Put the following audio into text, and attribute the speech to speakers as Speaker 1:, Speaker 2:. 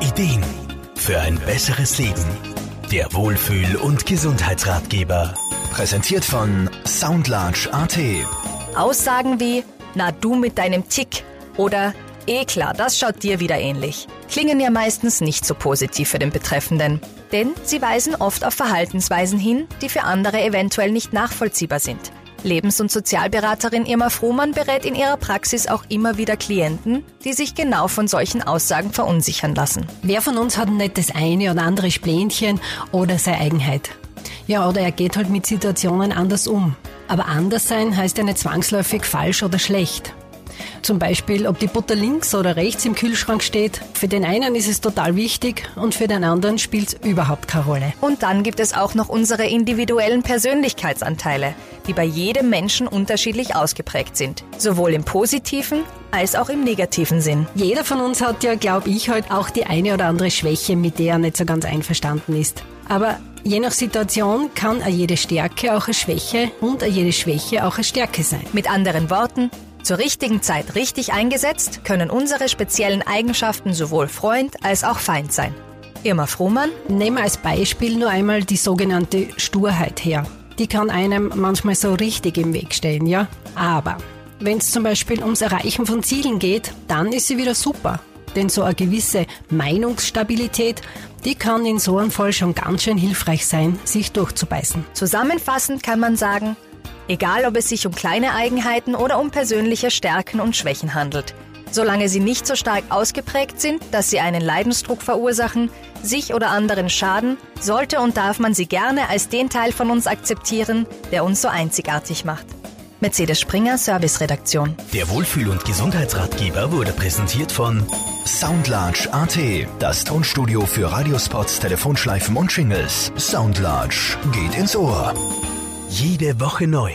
Speaker 1: Ideen für ein besseres Leben. Der Wohlfühl- und Gesundheitsratgeber. Präsentiert von Soundlarge AT.
Speaker 2: Aussagen wie, na du mit deinem Tick oder eh klar, das schaut dir wieder ähnlich, klingen ja meistens nicht so positiv für den Betreffenden. Denn sie weisen oft auf Verhaltensweisen hin, die für andere eventuell nicht nachvollziehbar sind. Lebens- und Sozialberaterin Irma Frohmann berät in ihrer Praxis auch immer wieder Klienten, die sich genau von solchen Aussagen verunsichern lassen.
Speaker 3: Wer von uns hat nicht das eine oder andere Splänchen oder seine Eigenheit? Ja, oder er geht halt mit Situationen anders um. Aber anders sein heißt ja nicht zwangsläufig falsch oder schlecht. Zum Beispiel, ob die Butter links oder rechts im Kühlschrank steht. Für den einen ist es total wichtig und für den anderen spielt es überhaupt keine Rolle.
Speaker 2: Und dann gibt es auch noch unsere individuellen Persönlichkeitsanteile, die bei jedem Menschen unterschiedlich ausgeprägt sind. Sowohl im positiven als auch im negativen Sinn.
Speaker 3: Jeder von uns hat ja, glaube ich, heute auch die eine oder andere Schwäche, mit der er nicht so ganz einverstanden ist. Aber je nach Situation kann jede Stärke auch eine Schwäche und jede Schwäche auch eine Stärke sein.
Speaker 2: Mit anderen Worten, zur richtigen Zeit richtig eingesetzt, können unsere speziellen Eigenschaften sowohl Freund als auch Feind sein. Irma Frohmann.
Speaker 3: Nehmen wir als Beispiel nur einmal die sogenannte Sturheit her. Die kann einem manchmal so richtig im Weg stehen, ja? Aber wenn es zum Beispiel ums Erreichen von Zielen geht, dann ist sie wieder super. Denn so eine gewisse Meinungsstabilität, die kann in so einem Fall schon ganz schön hilfreich sein, sich durchzubeißen.
Speaker 2: Zusammenfassend kann man sagen, egal ob es sich um kleine Eigenheiten oder um persönliche Stärken und Schwächen handelt, solange sie nicht so stark ausgeprägt sind, dass sie einen Leidensdruck verursachen, sich oder anderen schaden, sollte und darf man sie gerne als den Teil von uns akzeptieren, der uns so einzigartig macht. Mercedes Springer Service Redaktion.
Speaker 1: Der Wohlfühl- und Gesundheitsratgeber wurde präsentiert von Soundlarge AT, das Tonstudio für Radiospots, Telefonschleifen und Shingles. Soundlarge geht ins Ohr. Jede Woche neu.